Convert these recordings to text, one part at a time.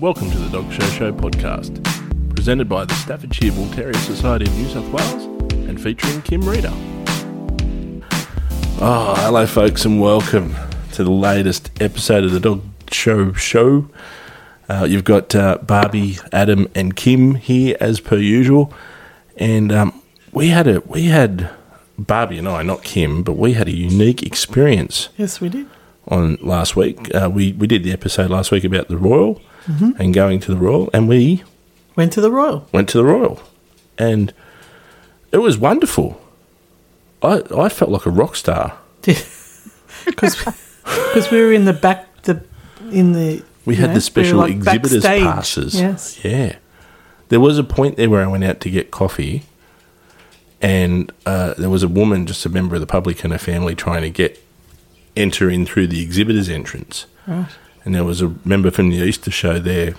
Welcome to the Dog Show Show podcast, presented by the Staffordshire Bull Terrier Society of New South Wales and featuring Kim Reader. Oh, hello, folks, and welcome to the latest episode of the Dog Show Show. Uh, you've got uh, Barbie, Adam, and Kim here as per usual, and um, we had a we had Barbie and I, not Kim, but we had a unique experience Yes, we did. on last week. Uh, we we did the episode last week about the Royal and going to the Royal, and we Went to the Royal. went to the Royal, and it was wonderful. I I felt like a rock star. Because we were in the back, the in the. We had know, the special we like, exhibitors backstage. passes. Yes. Yeah. There was a point there where I went out to get coffee, and uh, there was a woman, just a member of the public and her family, trying to get enter in through the exhibitors entrance. Right. And there was a member from the Easter show there,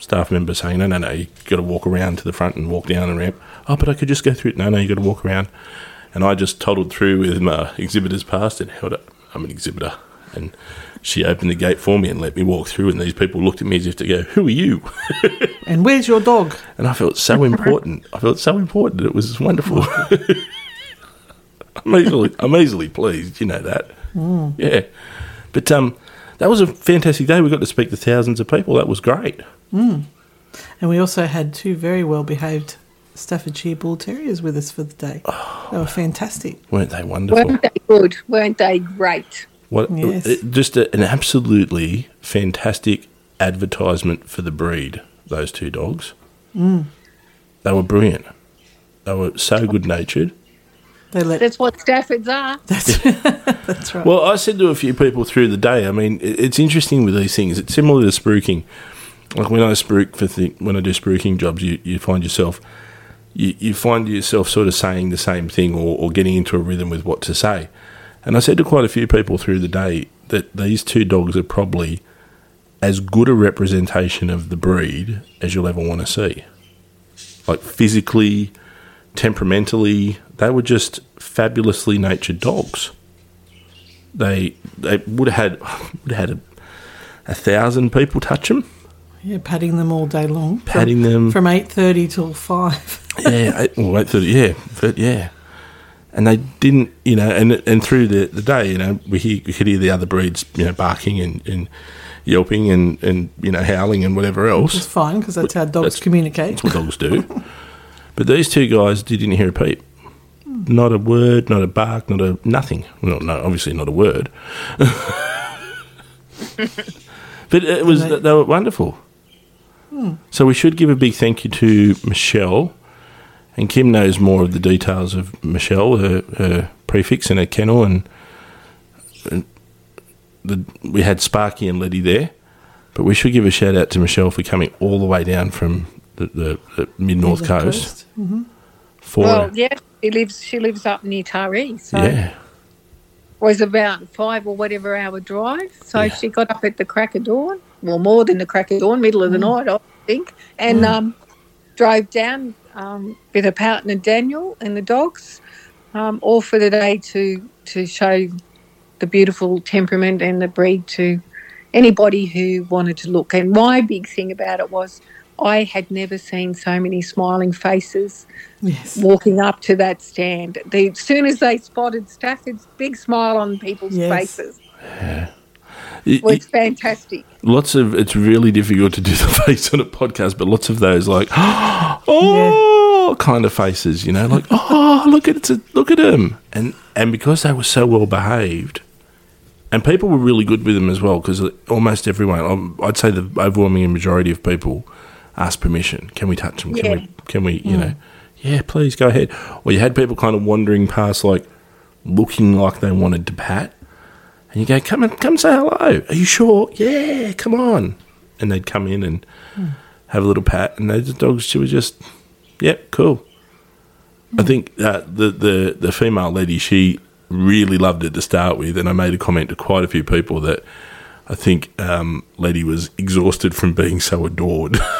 staff member saying, "No, no, no, you got to walk around to the front and walk down the ramp." Oh, but I could just go through it. No, no, you got to walk around. And I just toddled through with my exhibitors pass and held up. I'm an exhibitor, and she opened the gate for me and let me walk through. And these people looked at me as if to go, "Who are you?" And where's your dog? And I felt so important. I felt so important. It was wonderful. I'm easily, I'm easily pleased. You know that. Yeah, but um, that was a fantastic day. We got to speak to thousands of people. That was great. Mm. And we also had two very well behaved Staffordshire Bull Terriers with us for the day. Oh. They were fantastic. Weren't they wonderful? Weren't they good? Weren't they great? What uh, Yes. Uh, just a, an absolutely fantastic advertisement for the breed. Those two dogs. Mm. They were brilliant. They were so good natured. They let. That's what Staffords are. That's, that's right. Well, I said to a few people through the day. I mean, it's interesting with these things. It's similar to spruiking. Like when I spruik for th- when I do spruiking jobs, you, you find yourself you, you find yourself sort of saying the same thing or, or getting into a rhythm with what to say. And I said to quite a few people through the day that these two dogs are probably as good a representation of the breed as you'll ever want to see. Like physically, temperamentally, they were just fabulously natured dogs they they would have had would have had a, a thousand people touch them, yeah, patting them all day long. From- patting them. From 8.30 till 5. yeah, eight, well, eight thirty, yeah, but yeah, and they didn't, you know, and and through the, the day, you know, we, hear, we could hear the other breeds, you know, barking and, and yelping and, and you know howling and whatever else. It's fine because that's how dogs That's- communicate. That's what dogs do. but these two guys didn't hear a peep. Not a word, not a bark, not a nothing. Well, no, obviously not a word. but it was they- were wonderful. Hmm. So we should give a big thank you to Michelle, and Kim knows more of the details of Michelle, her, her prefix and her kennel, and, and the, we had Sparky and Letty there. But we should give a shout out to Michelle for coming all the way down from the, the, the mid north The coast mm-hmm. For Well, yeah, she lives. She lives up near Taree, so yeah. it was about five or whatever hour drive. So Yeah. she got up at the crack of dawn, well, more than the crack of dawn, middle of the night, I think, and um, drove down um, with her partner Daniel and the dogs, um, all for the day to to show the beautiful temperament and the breed to anybody who wanted to look. And my big thing about it was I had never seen so many smiling faces Yes. walking up to that stand. The, as soon as they spotted Stafford's big smile on people's Yes. faces It- was fantastic. lots of it's really difficult to do the face on a podcast, but lots of those like oh kind of faces, you know, like oh look at it, look at him, and and because they were so well behaved, and people were really good with them as well, because almost everyone, um, I'd say the overwhelming majority of people asked permission. Can we touch them? Can Yeah. we? Can we? You know, yeah, please go ahead. Or you had people kind of wandering past, like looking like they wanted to pat. And you go, come and come say hello. Are you sure? Yeah, come on. And they'd come in and have a little pat, and those dogs, she was just, yep, cool. I think uh, the, the the female lady, she really loved it to start with, and I made a comment to quite a few people that I think um, Lady was exhausted from being so adored.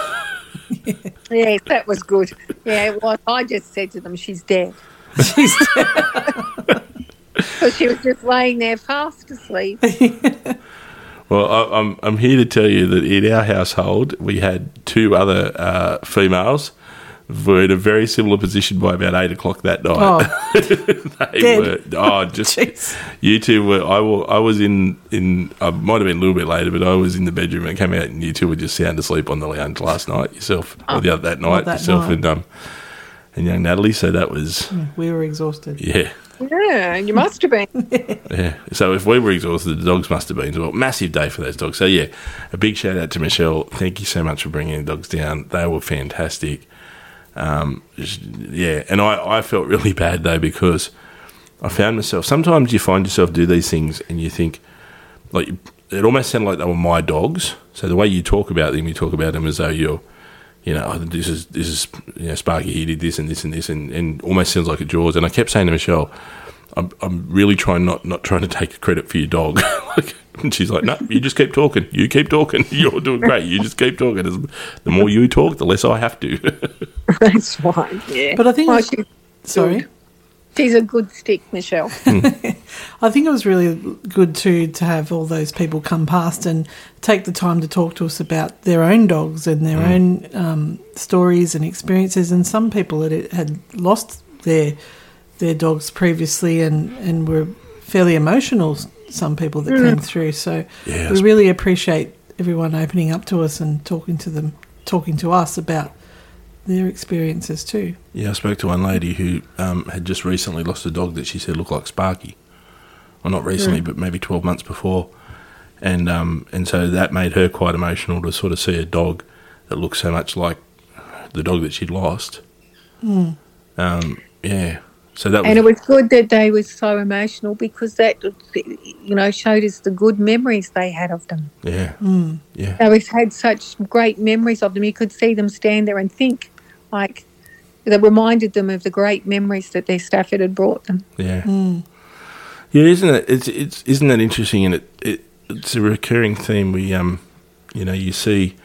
Yes, that was good. Yeah, it was. I just said to them, she's dead. She's Because she was just laying there fast asleep. Well, I, I'm I'm here to tell you that in our household we had two other uh, females were in a very similar position by about eight o'clock that night. Oh, they dead. were oh just jeez. you two were I, wa- I was in in I might have been a little bit later, but I was in the bedroom and came out and you two were just sound asleep on the lounge last night yourself or the other that night that yourself night. and um and young Natalie. So that was We were exhausted. yeah. Yeah, you must have been. Yeah. So if we were exhausted, the dogs must have been as well. Massive day for those dogs. So yeah, a big shout out to Michelle. Thank you so much for bringing the dogs down. They were fantastic. Um, yeah, and I, I felt really bad though because I found myself. Sometimes you find yourself do these things and you think like it almost sounded like they were my dogs. So the way you talk about them, you talk about them as though you're. You know, oh, this is this is you know, Sparky. He did this and this and this, and, and almost sounds like a Jaws. And I kept saying to Michelle, I'm, I'm really trying not not trying to take credit for your dog. like, and she's like, no, you just keep talking. You keep talking. You're doing great. You just keep talking. As- The more you talk, the less I have to. That's fine. Yeah. But I think Oh, it's- she- Sorry. she's a good stick, Michelle. I think it was really good too to have all those people come past and take the time to talk to us about their own dogs and their own um, stories and experiences. And some people had, had lost their their dogs previously and, and were fairly emotional. Some people that came through. So Yeah, we really appreciate everyone opening up to us and talking to them, talking to us about their experiences too. yeah, I spoke to one lady who um, had just recently lost a dog that she said looked like Sparky. Well, not recently, but maybe 12 months before. And um, and so that made her quite emotional to sort of see a dog that looked so much like the dog that she'd lost. Um, yeah. So that was, and it was good that they were so emotional because that, you know, showed us the good memories they had of them. yeah, yeah, They always had such great memories of them. You could see them stand there and think, like, that reminded them of the great memories that their Stafford had brought them. yeah, yeah. Isn't it? It's it's isn't that interesting? And it, it it's a recurring theme. We um, you know, you see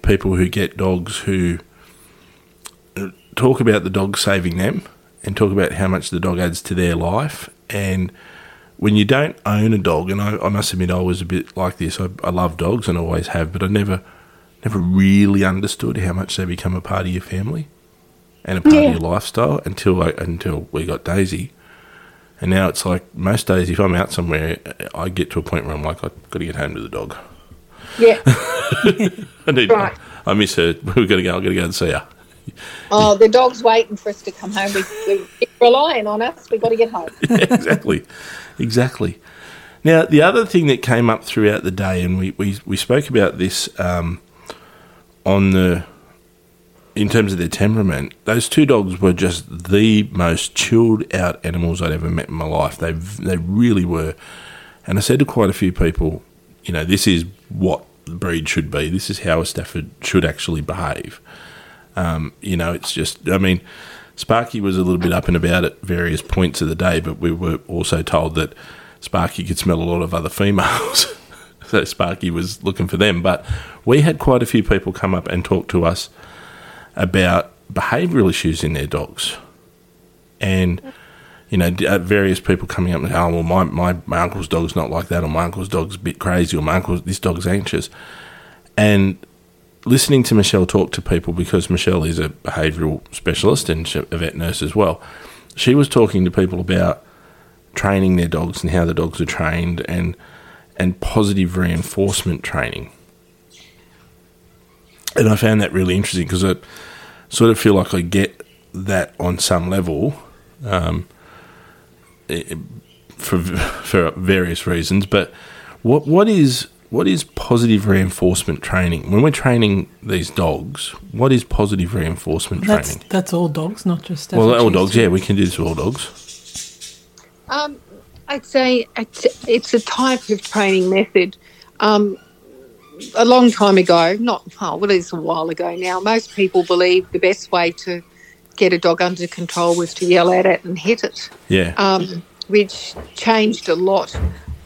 people who get dogs who uh, talk about the dog saving them and talk about how much the dog adds to their life. And when you don't own a dog, and I, I must admit I was a bit like this. I, I love dogs and always have, but I never never really understood how much they become a part of your family and a part Yeah. of your lifestyle until I, until we got Daisy. And now it's like most days, if I'm out somewhere, I get to a point where I'm like, I've got to get home to the dog. Yeah. I need, Right. I miss her. We're going to go. I'm going to go and see her. oh, the dog's waiting for us to come home. We, are relying on us. We've got to get home. Yeah, exactly, exactly. Now, the other thing that came up throughout the day, and we, we, we spoke about this um, on the in terms of their temperament, those two dogs were just the most chilled out animals I'd ever met in my life. They they really were, and I said to quite a few people, you know, this is what the breed should be. This is how a Stafford should actually behave. Um, you know, it's just, I mean, Sparky was a little bit up and about at various points of the day, but we were also told that Sparky could smell a lot of other females. so Sparky was looking for them. But we had quite a few people come up and talk to us about behavioural issues in their dogs. And, you know, uh, various people coming up and oh, well, my, my, my uncle's dog's not like that, or my uncle's dog's a bit crazy, or my uncle's, this dog's anxious. And listening to Michelle talk to people because Michelle is a behavioural specialist and a vet nurse as well. She was talking to people about training their dogs and how the dogs are trained and and positive reinforcement training. And I found that really interesting because I sort of feel like I get that on some level um, for for various reasons. But what what is what is positive reinforcement training? When we're training these dogs, what is positive reinforcement That's training? that's all dogs, not just Well, all dogs, yeah, we can do this with all dogs. Um, I'd say it's, it's a type of training method. Um, a long time ago, not oh, well, it's a while ago now. Most people believe the best way to get a dog under control was to yell at it and hit it, Yeah, um, which changed a lot.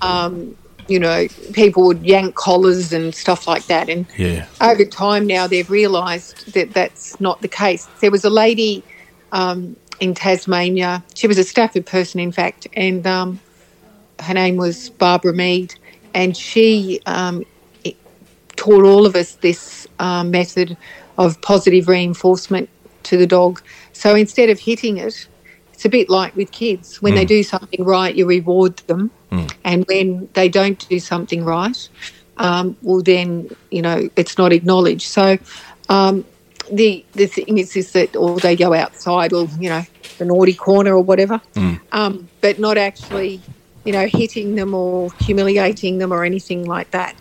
Um, you know, people would yank collars and stuff like that, and yeah, over time now they've realised that that's not the case. There was a lady um, in Tasmania. She was a Stafford person, in fact, and um, her name was Barbara Mead. and she um, taught all of us this um, method of positive reinforcement to the dog. So instead of hitting it, it's a bit like with kids. When they do something right, you reward them, and when they don't do something right, um, well, then you know it's not acknowledged. So. Um, the the thing is, is that or they go outside or you know the naughty corner or whatever, um, but not actually you know hitting them or humiliating them or anything like that.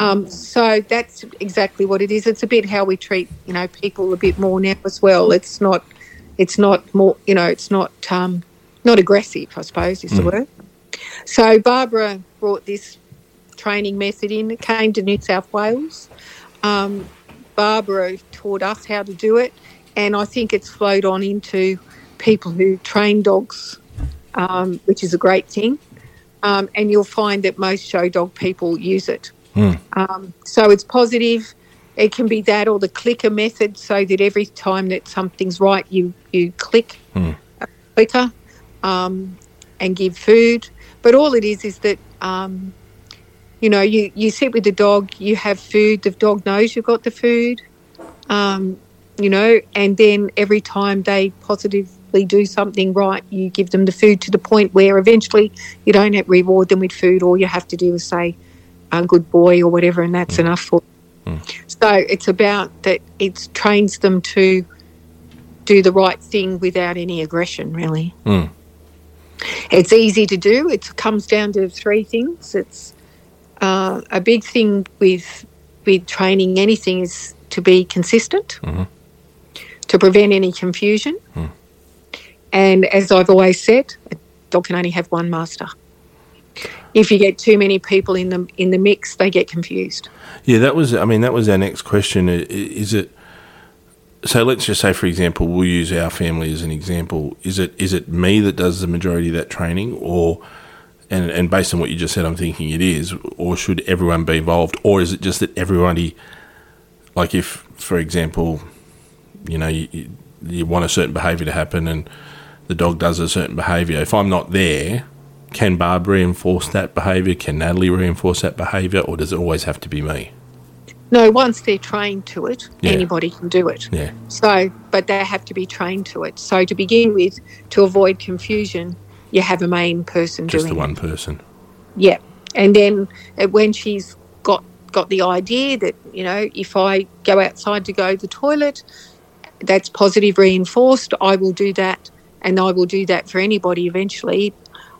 Um, so that's exactly what it is. It's a bit how we treat you know people a bit more now as well. It's not it's not more you know it's not um, not aggressive. I suppose is the word. So Barbara brought this training method in. It came to New South Wales. Um, Barbara taught us how to do it, and I think it's flowed on into people who train dogs, um, which is a great thing. Um, and you'll find that most show dog people use it. Um, so it's positive. It can be that or the clicker method, so that every time that something's right, you you click a clicker um, and give food. But all it is is that um, you know you you sit with the dog, you have food. The dog knows you've got the food, um, you know, and then every time they positively do something right, you give them the food to the point where eventually you don't have reward them with food. All you have to do is say, "A good boy" or whatever, and that's enough for. Them. So it's about that. It trains them to do the right thing without any aggression. Really, Mm. it's easy to do. It comes down to three things. It's uh, a big thing with with training anything is to be consistent, to prevent any confusion. And as I've always said, a dog can only have one master. If you get too many people in the in the mix, they get confused. Yeah, that was. I mean, that was our next question. Is it? So let's just say, for example, we'll use our family as an example. Is it is it me that does the majority of that training, or and and based on what you just said, I'm thinking it is, or should everyone be involved, or is it just that everybody, like if, for example, you know, you, you, you want a certain behaviour to happen, and the dog does a certain behaviour. If I'm not there, can Barb reinforce that behaviour? Can Natalie reinforce that behaviour, or does it always have to be me? No, once they're trained to it, Yeah. anybody can do it. Yeah. So, but they have to be trained to it. So, to begin with, to avoid confusion, you have a main person Just doing the it. one person. Yeah, and then uh, when she's got got the idea that you know, if I go outside to go to the toilet, that's positive reinforced. I will do that, and I will do that for anybody eventually.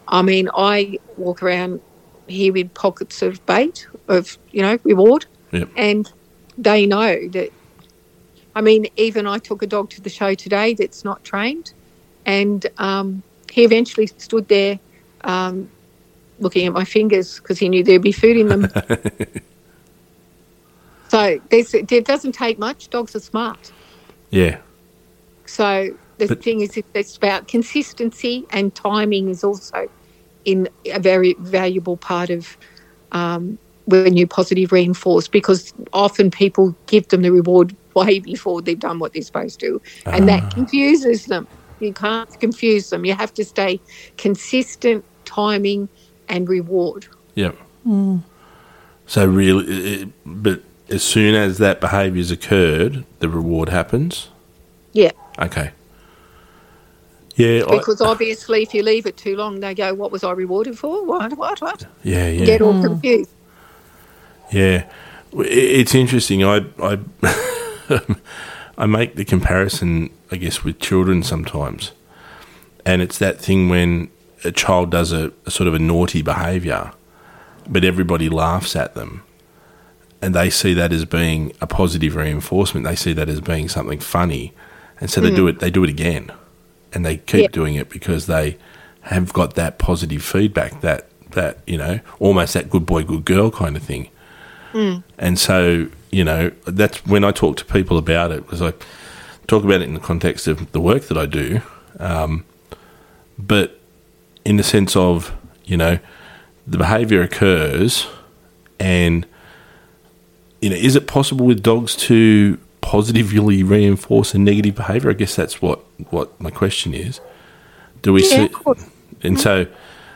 I mean, I walk around here with pockets of bait of you know reward, Yep. and they know that. I mean, even I took a dog to the show today that's not trained, and um, he eventually stood there. Um, looking at my fingers because he knew there'd be food in them. so it doesn't take much. Dogs are smart. Yeah. So the But- thing is, it's about consistency and timing is also in a very valuable part of um, when you positive reinforce because often people give them the reward way before they've done what they're supposed to, and that confuses them. You can't confuse them. You have to stay consistent, timing, and reward. Yep. So really, it, but as soon as that behaviour's occurred, the reward happens. Yeah. Okay. Yeah. I, Because obviously, if you leave it too long, they go, "What was I rewarded for? What? What? What?" yeah. Yeah. Get all hmm. confused. Yeah, it's interesting. I I I make the comparison, I guess, with children sometimes, and it's that thing when a child does a, a sort of a naughty behaviour, but everybody laughs at them, and they see that as being a positive reinforcement. They see that as being something funny, and so they do hmm. it. They do it again, and they keep Yeah. doing it because they have got that positive feedback. That that you know, almost that good boy, good girl kind of thing. And so, you know, that's when I talk to people about it because I talk about it in the context of the work that I do. Um, but in the sense of, you know, the behavior occurs and, you know, is it possible with dogs to positively reinforce a negative behavior? I guess that's what, what my question is. Do we Yeah, see? of. And so,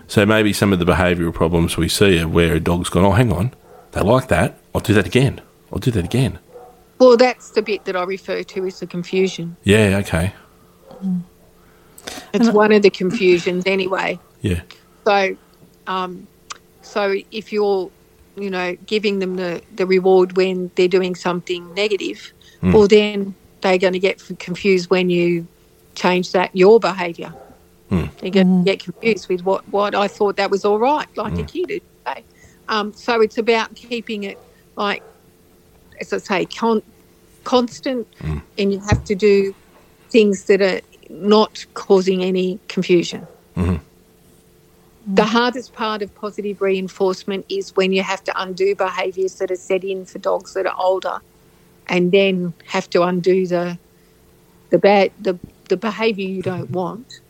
So maybe some of the behavioural problems we see are where a dog's gone, oh, hang on, they like that. I'll do that again. I'll do that again. Well, that's the bit that I refer to as the confusion. Yeah, okay. It's one of the confusions anyway. Yeah. So, um, so if you're, you know, giving them the, the reward when they're doing something negative, Mm. well, then they're going to get confused when you change that your behaviour. Hmm. They're going to mm. get confused with what, what I thought that was all right, like a kid would say. Um, so it's about keeping it like, as I say, con- constant, mm. and you have to do things that are not causing any confusion. Mm-hmm. The hardest part of positive reinforcement is when you have to undo behaviours that are set in for dogs that are older, and then have to undo the the bad the the behaviour you don't want,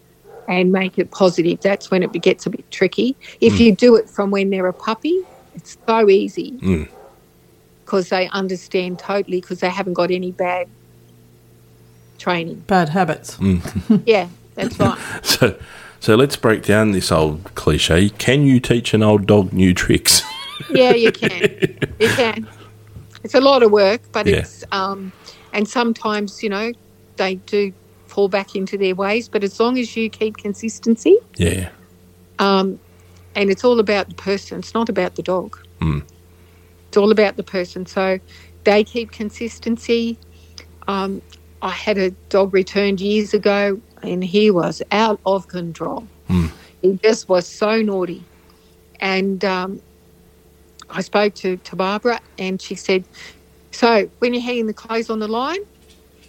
and make it positive. That's when it gets a bit tricky. If you do it from when they're a puppy, it's so easy Mm. because they understand totally because they haven't got any bad training. Bad habits. Yeah, that's right. So, so let's break down this old cliche. Can you teach an old dog new tricks? Yeah, you can. You can. It's a lot of work, but Yeah. it's um, and sometimes you know they do fall back into their ways. But as long as you keep consistency, yeah. um, and it's all about the person. It's not about the dog. Mm. It's all about the person. So they keep consistency. Um, I had a dog returned years ago, and he was out of control. He just was so naughty, and um, I spoke to, to Barbara, and she said, "So when you're hanging the clothes on the line,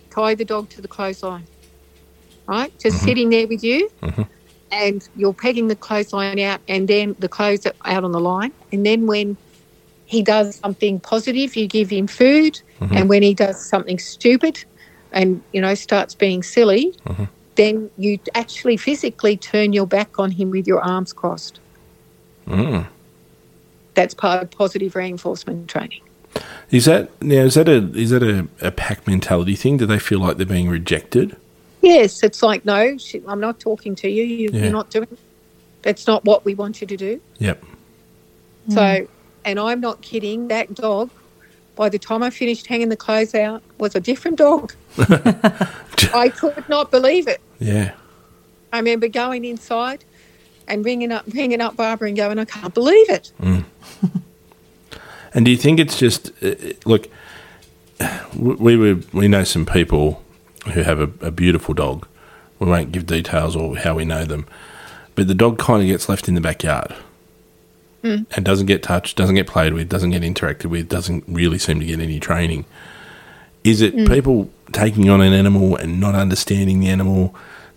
tie the dog to the clothesline, right? Just mm-hmm. sitting there with you." Mm-hmm. and you're pegging the clothesline out and then the clothes are out on the line. And then when he does something positive, you give him food. Mm-hmm. And when he does something stupid and, you know, starts being silly, then you actually physically turn your back on him with your arms crossed. Mm. That's part of positive reinforcement training. Is that now? Is that a is that a, a pack mentality thing? Do they feel like they're being rejected? Yes, it's like, no, I'm not talking to you. you Yeah. You're not doing. That's not what we want you to do. Yep. So, and I'm not kidding, that dog, by the time I finished hanging the clothes out, was a different dog. I could not believe it. Yeah. I remember going inside and ringing up, ringing up Barbara and going, I can't believe it. And do you think it's just uh, uh, look? We were we know some people who have a, a beautiful dog. We won't give details or how we know them, but the dog kind of gets left in the backyard and doesn't get touched, doesn't get played with, doesn't get interacted with, doesn't really seem to get any training. Is it people taking on an animal and not understanding the animal,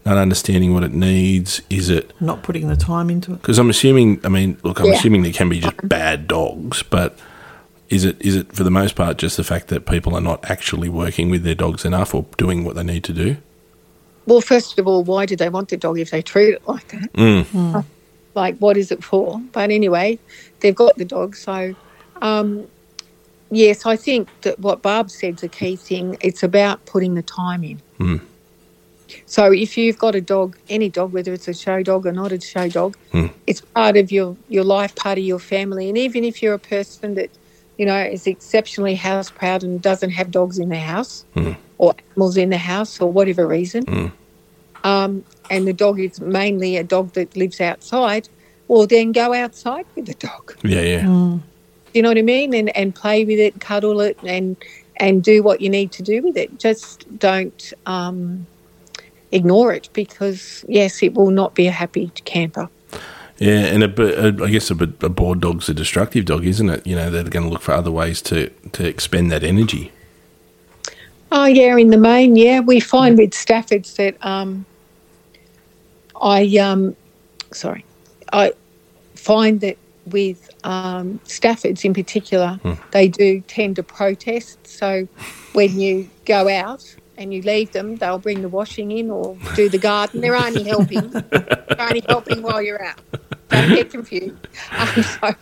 not understanding what it needs? Is it Not putting the time into it. because I'm assuming, I mean, look, I'm Yeah. assuming there can be just bad dogs, but is it is it for the most part just the fact that people are not actually working with their dogs enough or doing what they need to do? Well, first of all, why do they want the dog if they treat it like that? Mm. Like, what is it for? But anyway, they've got the dog. So, um, yes, I think that what Barb said's a key thing. It's about putting the time in. Mm. So, if you've got a dog, any dog, whether it's a show dog or not a show dog, Mm. it's part of your, your life, part of your family. And even if you're a person that, you know, is exceptionally house proud and doesn't have dogs in the house Mm. or animals in the house for whatever reason, Mm. um, and the dog is mainly a dog that lives outside, well, then go outside with the dog. Yeah, yeah, Do you know what I mean? And and play with it, cuddle it, and and do what you need to do with it. Just don't um, ignore it because yes, it will not be a happy camper. yeah. And a, a, I guess a bored dog's a destructive dog, isn't it? You know, they're going to look for other ways to to expend that energy. Oh yeah, in the main, yeah, we find with Staffords that um, I um, sorry, I find that with um, Staffords in particular, they do tend to protest. So when you go out and you leave them, they'll bring the washing in or do the garden. They're only helping. They're only helping while you're out. Don't get confused. Um, so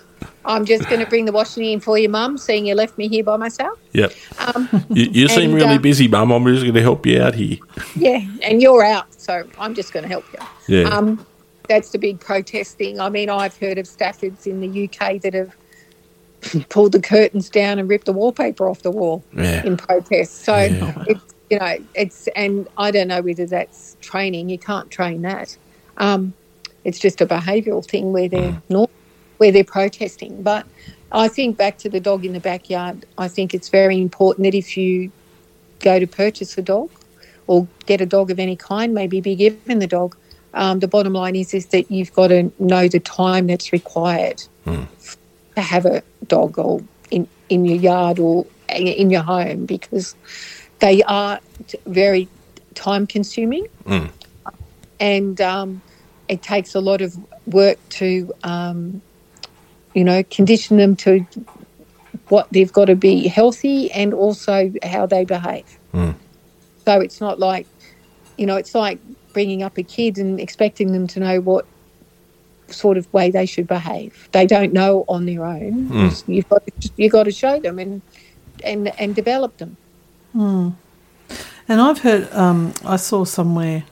I'm just going to bring the washing in for you, Mum, seeing you left me here by myself. Yep. Um, You, you seem And, really uh, busy, Mum. I'm just going to help you out here. Yeah, and you're out, so I'm just going to help you. Yeah. Um, that's the big protest thing. I mean, I've heard of Staffords in the UK that have pulled the curtains down and ripped the wallpaper off the wall Yeah. in protest. So Yeah. it's you know it's and I don't know whether that's training. You can't train that. Um, it's just a behavioural thing where they're not where they're protesting. But I think back to the dog in the backyard. I think it's very important that if you go to purchase a dog or get a dog of any kind, maybe be given the dog. Um, the bottom line is is that you've got to know the time that's required to have a dog or in, in your yard or in your home because they are t- very time consuming Mm. and um, it takes a lot of work to um, you know condition them to what they've got to be healthy and also how they behave Mm. so it's not like you know it's like bringing up a kid and expecting them to know what sort of way they should behave they don't know on their own Mm. you've got to, you've got to show them and and and develop them And I've heard, um, I saw somewhere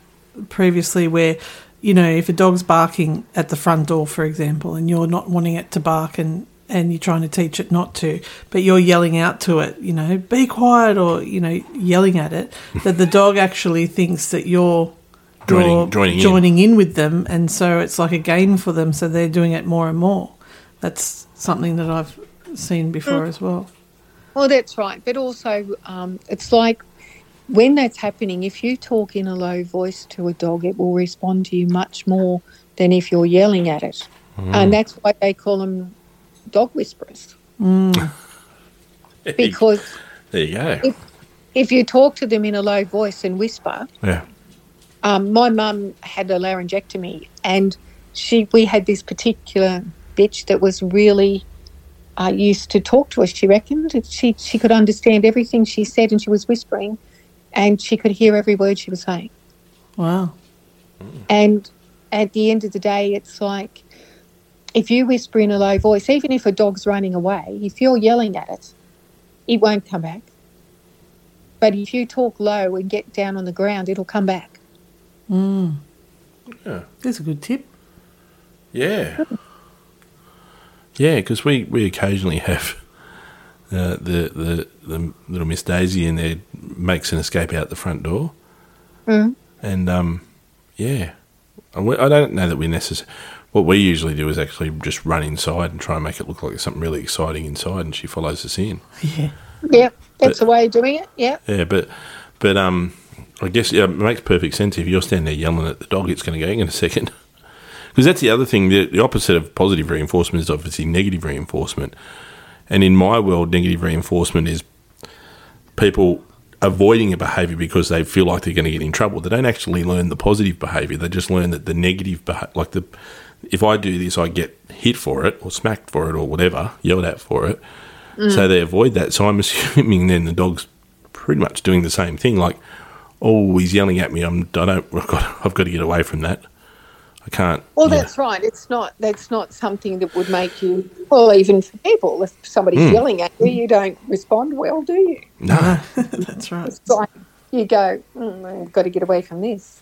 previously where, you know, if a dog's barking at the front door, for example, and you're not wanting it to bark and, and you're trying to teach it not to, but you're yelling out to it, you know, be quiet or, you know, yelling at it, that the dog actually thinks that you're Joining- you're joining in. joining in with them. And so it's like a game for them. So they're doing it more and more. That's something that I've seen before as well. Well, that's right. But also, um, it's like when that's happening, if you talk in a low voice to a dog, it will respond to you much more than if you're yelling at it. And that's why they call them dog whisperers. Because There you go. if, if you talk to them in a low voice and whisper, Yeah. um, my mum had a laryngectomy, and she we had this particular bitch that was really uh, used to talk to us. She reckoned she she could understand everything she said, and she was whispering, and she could hear every word she was saying. Wow. And at the end of the day, it's like if you whisper in a low voice, even if a dog's running away, if you're yelling at it, it won't come back. But if you talk low and get down on the ground, it'll come back. Mm. Yeah. That's a good tip. Yeah. Yeah, because we, we occasionally have uh, the, the the little Miss Daisy in there makes an escape out the front door, Mm. and um, yeah, And we- I don't know that we necessarily. What we usually do is actually just run inside and try and make it look like there's something really exciting inside, and she follows us in. Yeah. Yeah, that's the way of doing it. Yeah. Yeah, but but um, I guess yeah, it makes perfect sense if you're standing there yelling at the dog, it's going to go in a second. Because that's the other thing. The, the opposite of positive reinforcement is obviously negative reinforcement. And in my world, negative reinforcement is people avoiding a behavior because they feel like they're going to get in trouble. They don't actually learn the positive behavior. They just learn that the negative, beha- like the, if I do this, I get hit for it or smacked for it or whatever, yelled at for it. So mm. they avoid that. So I'm assuming then the dog's pretty much doing the same thing. Like, oh, he's yelling at me. I'm, I don't. I've got, I've got to get away from that. I can't. Well, yeah. that's right. It's not. That's not something that would make you. Well, even for people, if somebody's Mm. yelling at you, you don't respond well, do you? no. That's right. It's like you go, mm, I've got to get away from this.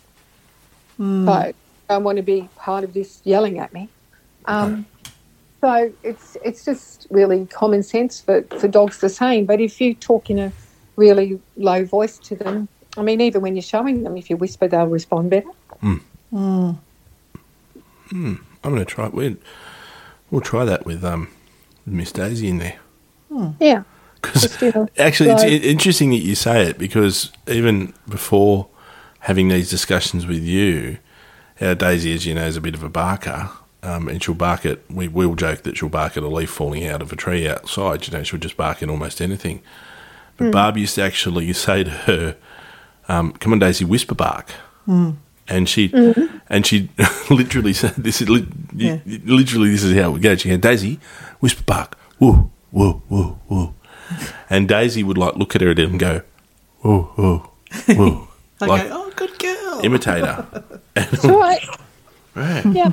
Mm. So I don't want to be part of this yelling at me. Um, so it's it's just really common sense for, for dogs the same. But if you talk in a really low voice to them, I mean, even when you're showing them, if you whisper, they'll respond better. Mm. I'm going to try. We'll, we'll try that with um, Miss Daisy in there. Yeah. Because Just, you know, actually, it's so- interesting that you say it because even before having these discussions with you, our Daisy, as you know, is a bit of a barker. Um, and she'll bark at, we we'll joke that she'll bark at a leaf falling out of a tree outside. You know, she'll just bark at almost anything. But Barb used to actually say to her, um, come on, Daisy, whisper bark. And she, mm-hmm. and she literally said, "This is li- Yeah. literally this is how it would go." She had Daisy, whisper bark, woo, woo, woo, woo, and Daisy would like look at her and go, woo, woo, woo, I like oh, good girl. imitate her. That's right. Right. Yeah.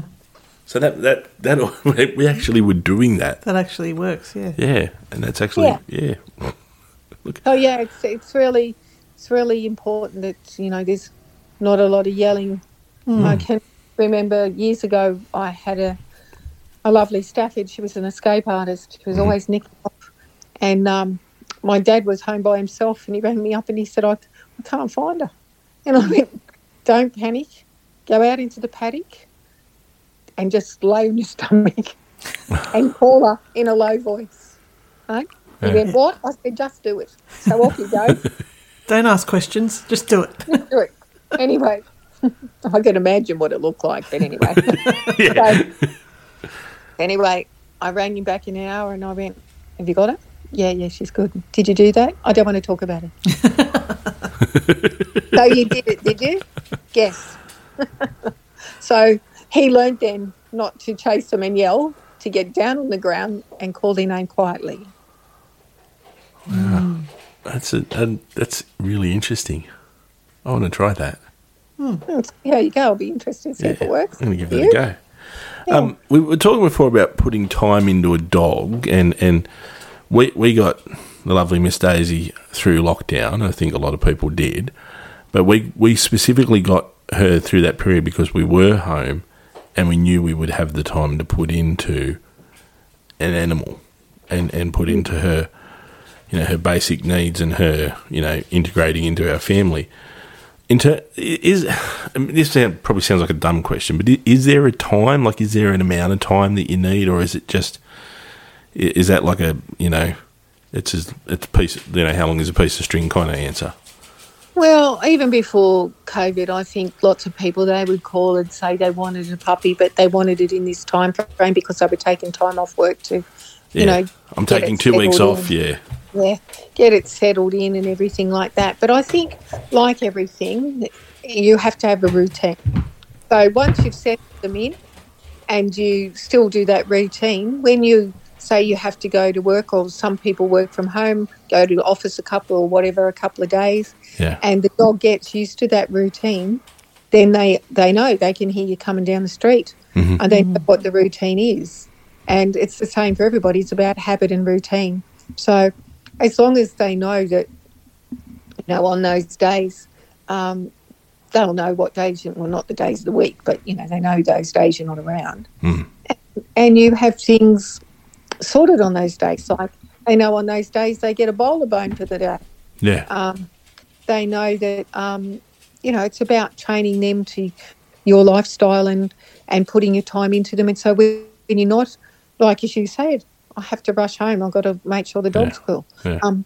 So that that that we actually were doing that. that actually works, yeah. Yeah, and that's actually Yeah. yeah. So yeah, it's it's really it's really important that you know there's not a lot of yelling. I can remember years ago I had a a lovely Stafford. She was an escape artist. She was always nicking off. And um, my dad was home by himself and he rang me up and he said, I, I can't find her. And I went, Don't panic. Go out into the paddock and just lay on your stomach and call her in a low voice. Right? He Yeah. went, What? I said, Just do it. So off you go. Don't ask questions, just do it. do it. Anyway, I can imagine what it looked like, but anyway. Yeah. So, anyway, I rang him back in an hour and I went, Have you got her? Yeah, yeah, she's good. Did you do that? I don't want to talk about it. so you did it, did you? Yes. so he learned then not to chase them and yell, to get down on the ground and call their name quietly. Wow, That's a, and that's really interesting. I want to try that. Let's see how you go. I'll be interested to see if it works. I'm going to give that you. a go. Um, we were talking before about putting time into a dog, and, and we we got the lovely Miss Daisy through lockdown. I think a lot of people did, but we we specifically got her through that period because we were home, and we knew we would have the time to put into an animal, and and put into her, you know, her basic needs and her, you know, integrating into our family. Into is I mean, this sound, probably sounds like a dumb question, but is there a time? Like, is there an amount of time that you need, or is it just is that like a you know, it's just, it's a piece you know how long is a piece of string kind of answer? Well, even before COVID, I think lots of people they would call and say they wanted a puppy, but they wanted it in this time frame because they were taking time off work to, Yeah, you know, I'm taking two weeks off. in. Yeah, yeah, get it settled in and everything like that. But I think, like everything, you have to have a routine. So once you've set them in, and you still do that routine, when you say you have to go to work, or some people work from home, go to the office a couple or whatever, a couple of days, yeah, and the dog gets used to that routine, then they, they know they can hear you coming down the street Mhm. and they know what the routine is. And it's the same for everybody. It's about habit and routine. So as long as they know that, you know, on those days, um, they'll know what days, well, not the days of the week, but, you know, they know those days you're not around. Mm. And you have things sorted on those days. Like they know on those days they get a bowl of bone for the day yeah, um, they know that um, you know it's about training them to your lifestyle and and putting your time into them. And so when when you're not like as you said, I have to rush home. I've got to make sure the dog's cool. yeah. Um,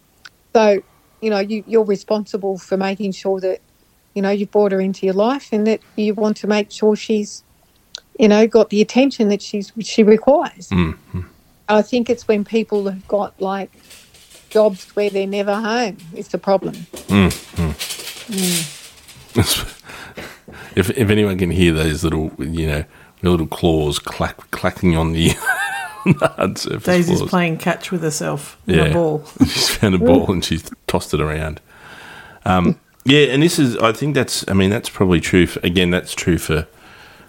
so you know you, you're responsible for making sure that you know you've brought her into your life and that you want to make sure she's you know got the attention that she's she requires. Mm, mm. I think it's when people have got like jobs where they're never home is the problem. if if anyone can hear those little you know little claws clack, clacking on the, the hard surface Daisy's floors. playing catch with herself in Yeah. a ball. she's found a ball and she's tossed it around. Um, yeah, and this is, I think that's, I mean, that's probably true. For, again, that's true for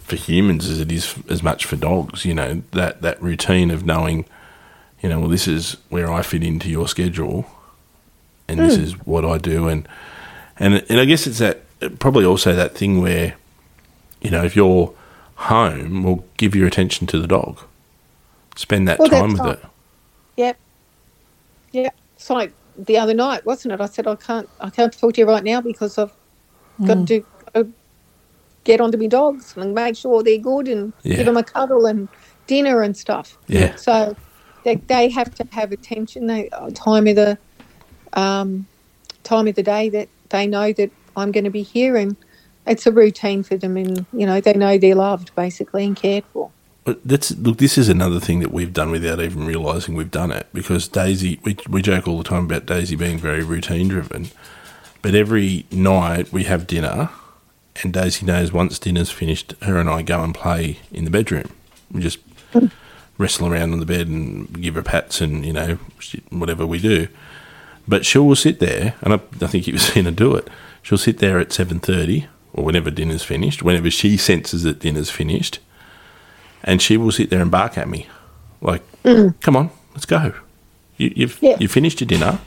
for humans as it is as much for dogs. You know that that routine of knowing, you know, well, this is where I fit into your schedule, and this is what I do, and and and I guess it's that probably also that thing where, you know, if you're home, well, give your attention to the dog, spend that Well, time with that's it. Yep. Yep. It's like the other night, wasn't it? I said I can't I can't talk to you right now because I've got to do get onto my dogs and make sure they're good and Yeah. give them a cuddle and dinner and stuff. Yeah. So they, they have to have attention. They uh, time of the um, time of the day that they know that I'm going to be here and it's a routine for them and you know they know they're loved basically and cared for. That's look. This is another thing that we've done without even realizing we've done it because Daisy. We we joke all the time about Daisy being very routine driven, but every night we have dinner, and Daisy knows once dinner's finished, her and I go and play in the bedroom. We just wrestle around on the bed and give her pats and you know whatever we do. But she will sit there, and I, I think you've seen her do it. She'll sit there at seven thirty or whenever dinner's finished, whenever she senses that dinner's finished, and she will sit there and bark at me, like, "Come on, let's go. You, you've Yeah. you finished your dinner.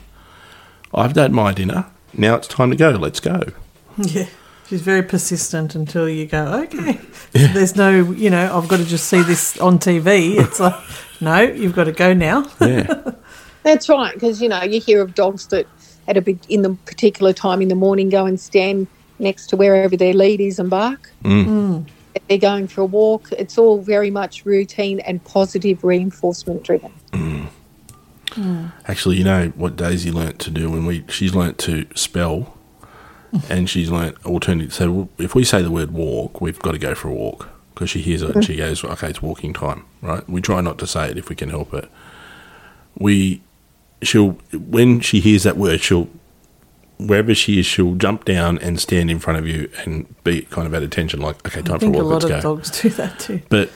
I've done my dinner. Now it's time to go. Let's go." Yeah. She's very persistent until you go, okay. There's no, you know, I've got to just see this on TV. It's like, no, you've got to go now. Yeah. That's right, because you know you hear of dogs that at a big in the particular time in the morning go and stand next to wherever their lead is and bark. Mm. They're going for a walk. It's all very much routine and positive reinforcement driven. Mm. Actually, you know what Daisy learnt to do when we she's learnt to spell, and she's learnt alternative. So if we say the word walk, we've got to go for a walk because she hears it and she mm-hmm. goes, "Okay, it's walking time." Right? We try not to say it if we can help it. We she'll when she hears that word, she'll wherever she is, she'll jump down and stand in front of you and be kind of at attention, like, "Okay, I time for a think a walk. lot Let's of go." dogs do that too. But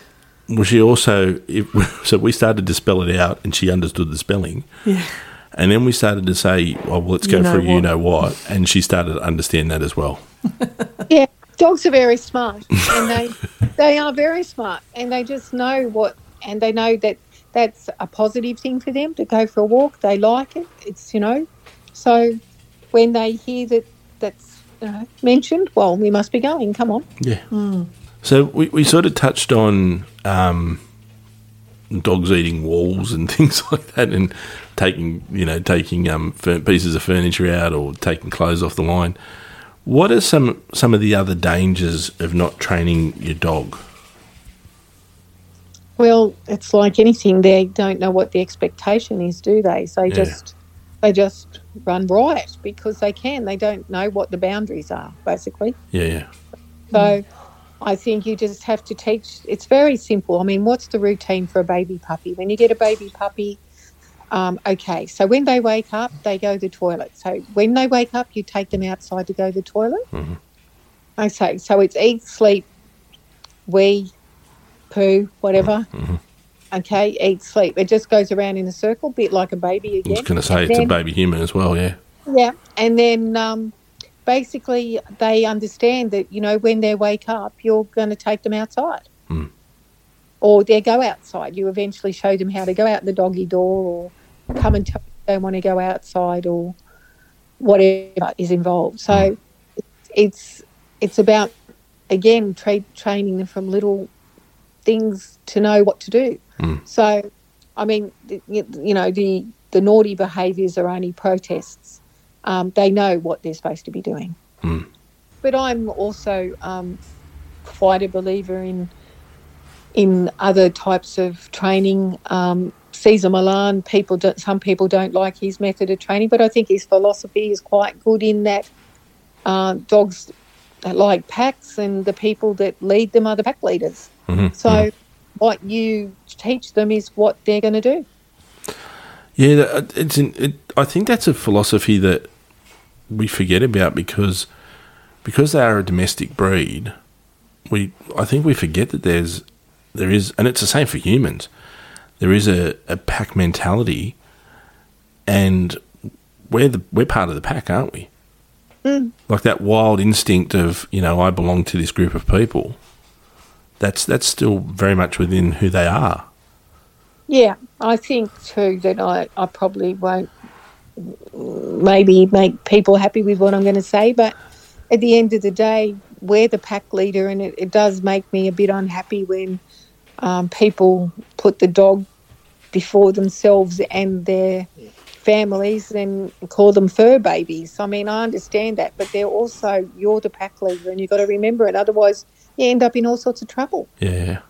well, she also, if, so we started to spell it out, and she understood the spelling. Yeah. And then we started to say, oh, well, let's You go know for you what. know what. And she started to understand that as well. Yeah, dogs are very smart, and they they are very smart, and they just know what, and they know that that's a positive thing for them to go for a walk. They like it. It's you know, so when they hear that that's you know, mentioned, well, we must be going. Come on. Yeah. So we, we sort of touched on um, dogs eating walls and things like that and taking, you know, taking um, pieces of furniture out or taking clothes off the line. What are some, some of the other dangers of not training your dog? Well, it's like anything; they don't know what the expectation is, do they? So Yeah. just they just run riot because they can. They don't know what the boundaries are, basically. Yeah, yeah. So I think you just have to teach. It's very simple. I mean, what's the routine for a baby puppy? When you get a baby puppy, um, okay, so when they wake up, they go to the toilet. So when they wake up, you take them outside to go to the toilet. Mhm. Okay, so it's eat, sleep, wee, poo, whatever. Okay, eat, sleep. It just goes around in a circle, bit like a baby I again. was going to say And it's a baby human as well, yeah. yeah, and then um, basically they understand that you know when they wake up, you're going to take them outside, Hmm. or they go outside. You eventually show them how to go out the doggy door, or come and tell them they want to go outside, or whatever is involved. So it's it's about again tra- training them from little things to know what to do. Hmm. So, I mean, you know, the the naughty behaviours are only protests. Um, they know what they're supposed to be doing. Hmm. But I'm also um, quite a believer in in other types of training. Um, Cesar Millan, people do, some people don't like his method of training, but I think his philosophy is quite good in that uh, dogs like packs and the people that lead them are the pack leaders. Mhm, So what you teach them is what they're going to do. Yeah, it's in, it, I think that's a philosophy that we forget about because because they are a domestic breed. We I think we forget that there's there is, and it's the same for humans. There is a, a pack mentality, and we're the we're part of the pack, aren't we? Mm. Like that wild instinct of you know I belong to this group of people. That's that's still very much within who they are. Yeah, I think too that I, I probably won't maybe make people happy with what I'm going to say, but at the end of the day, we're the pack leader, and it, it does make me a bit unhappy when um, people put the dog before themselves and their families and call them fur babies. I mean, I understand that, but they're also, you're the pack leader, and you've got to remember it, otherwise, you end up in all sorts of trouble. Yeah.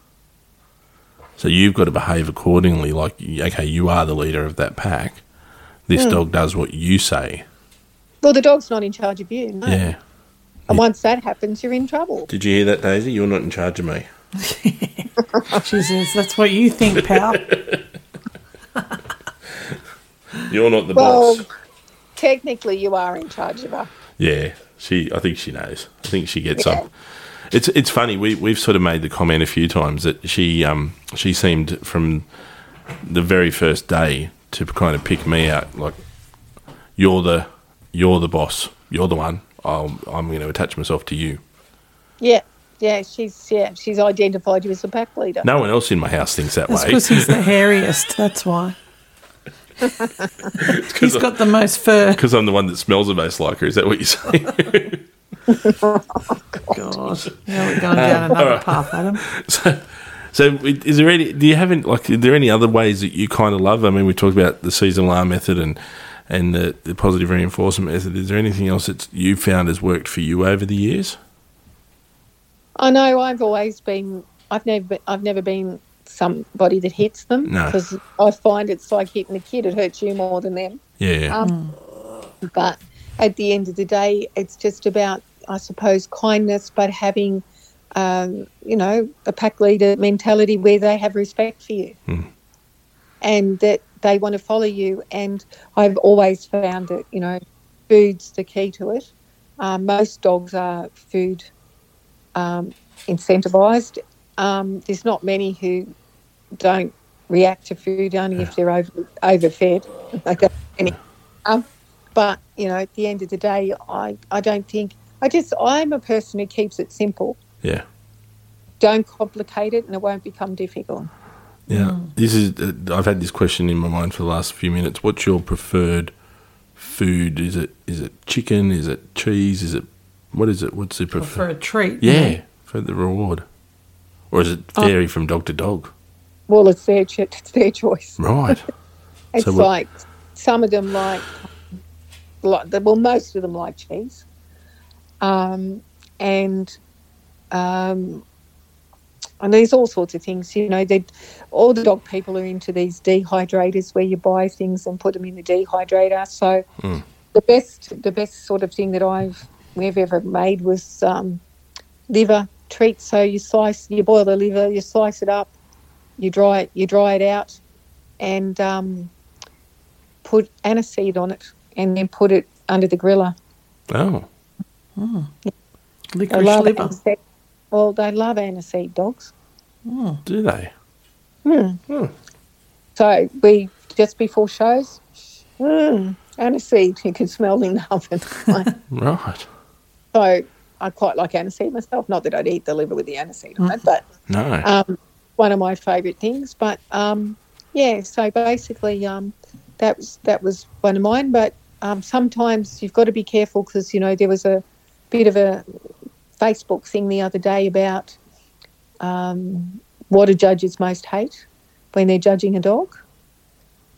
So you've got to behave accordingly. Like, okay, you are the leader of that pack. This Hmm. dog does what you say. Well, the dog's not in charge of you, no. Yeah. And once that happens, you're in trouble. Did you hear that, Daisy? You're not in charge of me. Jesus, that's what you think, pal. You're not the Well, boss. technically, you are in charge of her. Yeah. She. I think she knows. I think she gets Yeah. up. It's it's funny. We we've sort of made the comment a few times that she um she seemed from the very first day to kind of pick me out like you're the you're the boss. You're the one. I'll, I'm going to attach myself to you. Yeah, yeah, she's yeah, she's identified you as the pack leader. No one else in my house thinks that That's way. because he's the hairiest. That's why. He's got the most fur. Because I'm the one that smells the most like her. Is that what you're saying? God, now we're going down another path, Adam. So, so is there any? Do you have any, like? Are there any other ways that you kind of love? I mean, we talked about the seasonal R method and and the, the positive reinforcement method. Is there anything else that you found has worked for you over the years? I know I've always been. I've never. Been, I've never been somebody that hits them No. because I find it's like hitting a kid. It hurts you more than them. Yeah, Um, But at the end of the day, it's just about, I suppose, kindness, but having, um, you know, a pack leader mentality where they have respect for you and that they want to follow you. And I've always found that, you know, food's the key to it. Um, most dogs are food um, incentivised. Um, there's not many who don't react to food only if they're over, overfed. Any. Um, but you know, at the end of the day, I, I don't think I just I'm a person who keeps it simple. yeah, Don't complicate it, and it won't become difficult. yeah. This is. Uh, I've had this question in my mind for the last few minutes. What's your preferred food? Is it is it chicken? Is it cheese? Is it what is it? What's the preferred For a treat. Yeah, for the reward, or is it vary from dog to dog? Well, it's their cho- it's their choice. Right. It's So like some of them like like well, most of them like cheese, um, and um, and there's all sorts of things. You know, they all the dog people are into these dehydrators where you buy things and put them in the dehydrator. So Mm. the best the best sort of thing that I've we've ever made was um, liver treats. So you slice, you boil the liver, you slice it up, you dry it, you dry it out, and um, put aniseed on it, and then put it under the griller. Oh, They Licorice love liver. aniseed. Well, they love aniseed dogs. do they? Hmm. Hmm. So we just before shows, mm, aniseed you can smell in the oven. Right. so I quite like aniseed myself. Not that I'd eat the liver with the aniseed on it, but No. um, one of my favourite things. But um, yeah, so basically um, that was that was one of mine. But um, sometimes you've got to be careful because you know there was a bit of a Facebook thing the other day about um, what do judges most hate when they're judging a dog,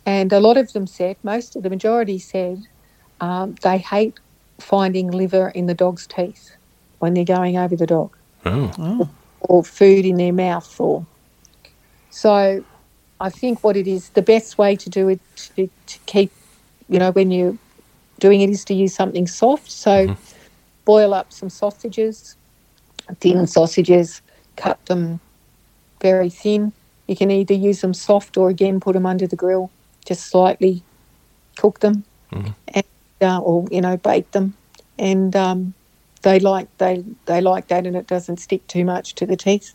and a lot of them said, most of the majority said, um, they hate finding liver in the dog's teeth when they're going over the dog. Oh. Oh, or food in their mouth or so I think what it is the best way to do it to, to keep you know when you're doing it is to use something soft. So boil up some sausages thin sausages cut them very thin. You can either use them soft or again put them under the grill. Just slightly cook them and uh, or you know bake them. And um, they like they they like that and it doesn't stick too much to the teeth.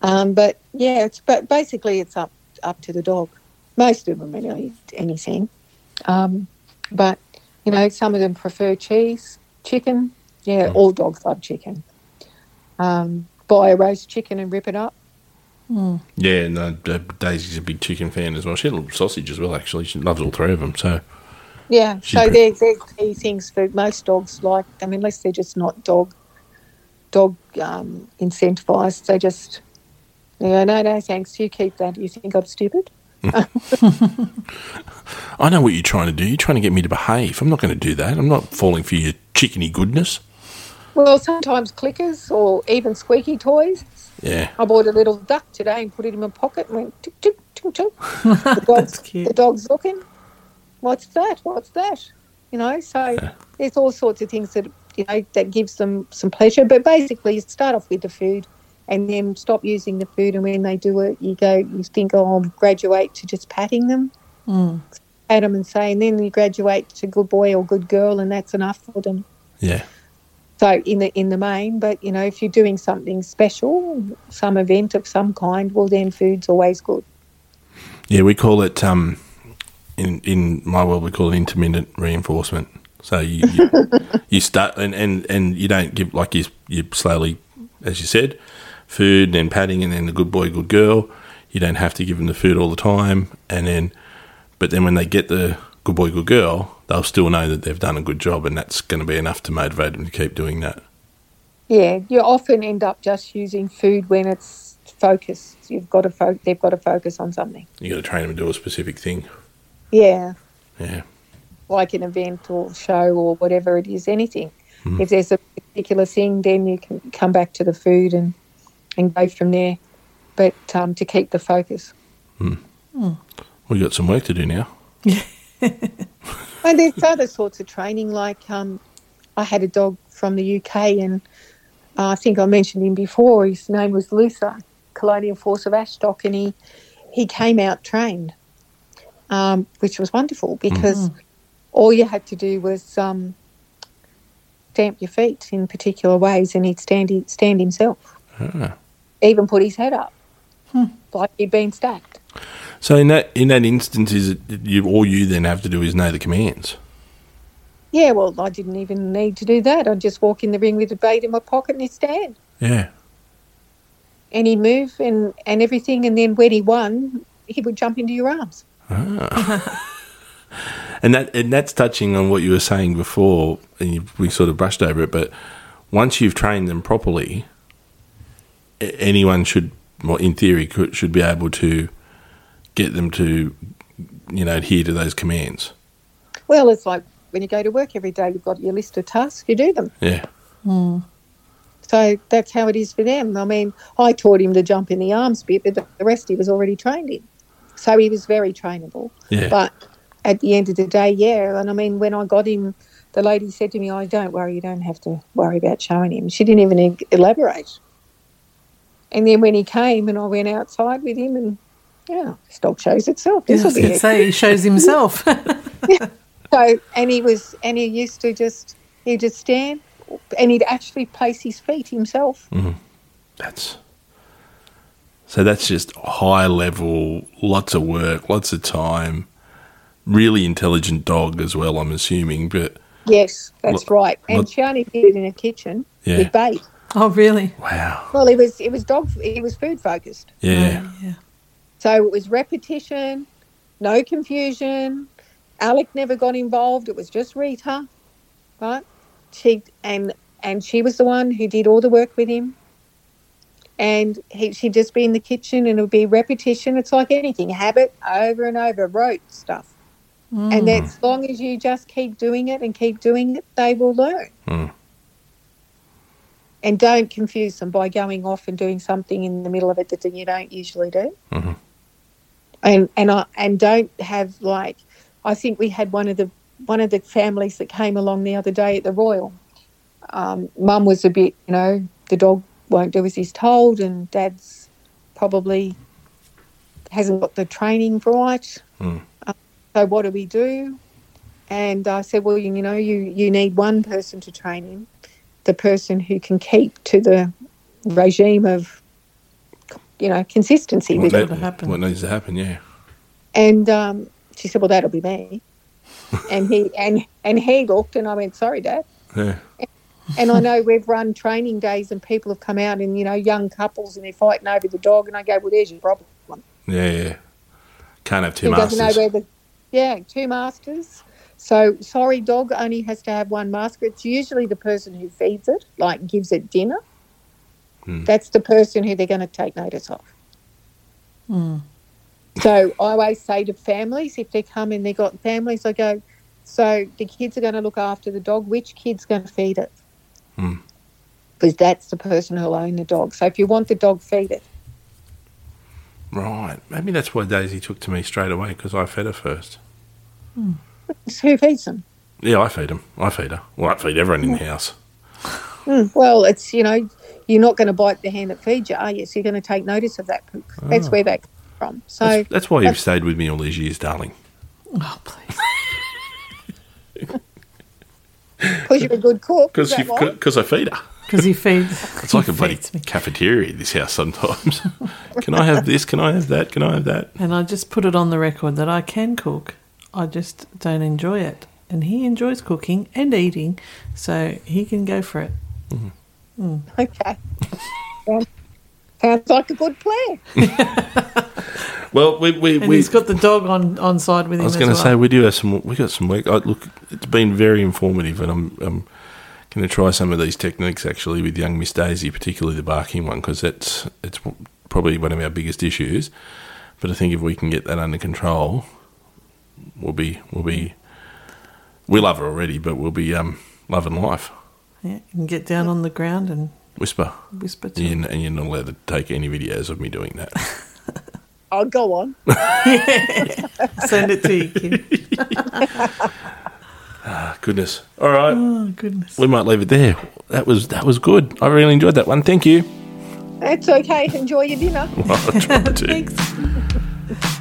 Um, but yeah it's but basically it's up up to the dog. Most of them eat anything. Um, but you know some of them prefer cheese chicken yeah all dogs love chicken um, buy a roast chicken and rip it up Yeah, no, uh, Daisy's a big chicken fan as well. She had a sausage as well, actually. She loves all three of them. So, Yeah, She so pre- they're, they're key things for most dogs. Like, I mean, unless they're just not dog dog um, incentivized, they just, you know, no, no, thanks. You keep that. You think I'm stupid? I know what you're trying to do. You're trying to get me to behave. I'm not going to do that. I'm not falling for your chickeny goodness. Well, sometimes clickers or even squeaky toys. Yeah. I bought a little duck today and put it in my pocket and went tick tick tick tick. The dog's, That's cute. the dog's looking. What's that? What's that? You know, so there's all sorts of things that you know that gives them some pleasure. But basically, you start off with the food, and then stop using the food. And when they do it, you go, you think, oh, I'll graduate to just patting them, Mm. pat them and say, and then you graduate to good boy or good girl, and that's enough for them. Yeah. So in the in the main, but you know, if you're doing something special, some event of some kind, well, then food's always good. Yeah, we call it, um, in, in my world, we call it intermittent reinforcement. So you, you, you start, and, and, and you don't give, like you, you slowly, as you said, food, and then patting, and then the good boy, good girl. You don't have to give them the food all the time. And then, but then when they get the good boy, good girl, they'll still know that they've done a good job, and that's going to be enough to motivate them to keep doing that. Yeah, you often end up just using food when it's focused. You've got to fo- they've got to focus on something. You got to train them to do a specific thing. Yeah, Yeah. like an event or show or whatever it is, anything. Hmm. If there's a particular thing, then you can come back to the food and and go from there. But um, to keep the focus. We've got some work to do now. And there's other sorts of training, like um, I had a dog from the UK, and uh, I think I mentioned him before. His name was Luther, Colonial Force of Ashdock, and he, he came out trained, um, which was wonderful because all you had to do was um, stamp your feet in particular ways, and he'd stand, stand himself, Ah. Even put his head up, like he'd been stacked. So in that in that instance, is it you all you then have to do is know the commands? Yeah, well, I didn't even need to do that. I'd just walk in the ring with a bait in my pocket and he'd stand. Yeah. and he'd move and, and everything. And then when he won, he would jump into your arms. Ah. And that and that's touching on what you were saying before, and you, we sort of brushed over it. But once you've trained them properly, a- anyone should, well, in theory, could, should be able to get them to, you know, adhere to those commands. Well, it's like when you go to work every day, you've got your list of tasks, you do them. Yeah. Hmm. So that's how it is for them. I mean, I taught him to jump in the arms bit, but the rest he was already trained in. So he was very trainable. Yeah. But at the end of the day, yeah. And I mean, when I got him, the lady said to me, "I don't worry, you don't have to worry about showing him." She didn't even e- elaborate. And then when he came, and I went outside with him, and yeah, this dog shows itself. I This will was be going to it. say he shows himself. So, and he was, and he used to just, he'd just stand, and he'd actually place his feet himself. Mm-hmm. That's so. That's just high level, lots of work, lots of time. Really intelligent dog as well. I'm assuming, but Yes, that's Lo- right. And lo- she only did it in a kitchen Yeah. with bait. Oh, really? wow. Well, it was, it was dog, it was food focused. Yeah. yeah. So it was repetition, no confusion. Alec never got involved. It was just Rita, right? She and and she was the one who did all the work with him. And he, she'd just be in the kitchen, and it would be repetition. It's like anything, habit over and over, rote stuff. And as long as you just keep doing it and keep doing it, they will learn. Mm. And don't confuse them by going off and doing something in the middle of it that you don't usually do. Mhm. And and I and don't have like I think we had one of the one of the families that came along the other day at the Royal. Um, Mum was a bit, you know, the dog won't do as he's told, and Dad's probably hasn't got the training right. Mm. So what do we do? And I said, well, you, you know, you, you need one person to train him, the person who can keep to the regime of, you know, consistency What, with that- happen? what needs to happen? Yeah. And um, she said, well, that'll be me. and he and and he looked, and I went, sorry, Dad. Yeah. And I know we've run training days, and people have come out, and you know, young couples, and they're fighting over the dog, and I go, well, there's your problem. Yeah. Yeah. Can't have two he doesn't know masters. where the yeah two masters so sorry dog only has to have one master it's usually the person who feeds it like gives it dinner Hmm. that's the person who they're going to take notice of Mm. so i always say to families if they come and they've got families i go so the kids are going to look after the dog which kid's going to feed it Hmm. because that's the person who'll own the dog so if you want the dog feed it Right. Maybe that's why Daisy took to me straight away because I fed her first. It's who feeds them Yeah, I feed them. I feed her. Well, I feed everyone in the house. Mm, well, it's you know, you're not going to bite the hand that feeds you, are you? So you're going to take notice of that. Cook. That's Ah. where that comes from. So That's, that's why you've that's- stayed with me all these years, darling. Oh, please. because you're a good cook. is Because that why? I feed her. Because he feeds. It's like a bloody me. cafeteria in this house sometimes. can I have this? Can I have that? Can I have that? And I just put it on the record that I can cook. I just don't enjoy it. And he enjoys cooking and eating, so he can go for it. Mm-hmm. Mm. Okay. Sounds- Sounds like a good plan. Well, we we, And we he's got the dog on, on side with him. I was going to well. say we do have some. We got some work. I, look, it's been very informative, and I'm, I'm going to try some of these techniques actually with young Miss Daisy, particularly the barking one, because that's it's probably one of our biggest issues. But I think if we can get that under control, we'll be we'll be we love her already, but we'll be um, loving life. Yeah, you can get down on the ground and Whisper, whisper to you, and you're not allowed to take any videos of me doing that. I'll go on. Send it to you, kid. Ah, Goodness. All right, Oh, goodness. we might leave it there. That was that was good. I really enjoyed that one. Thank you. That's okay. Enjoy your dinner. I'll try to. Thanks.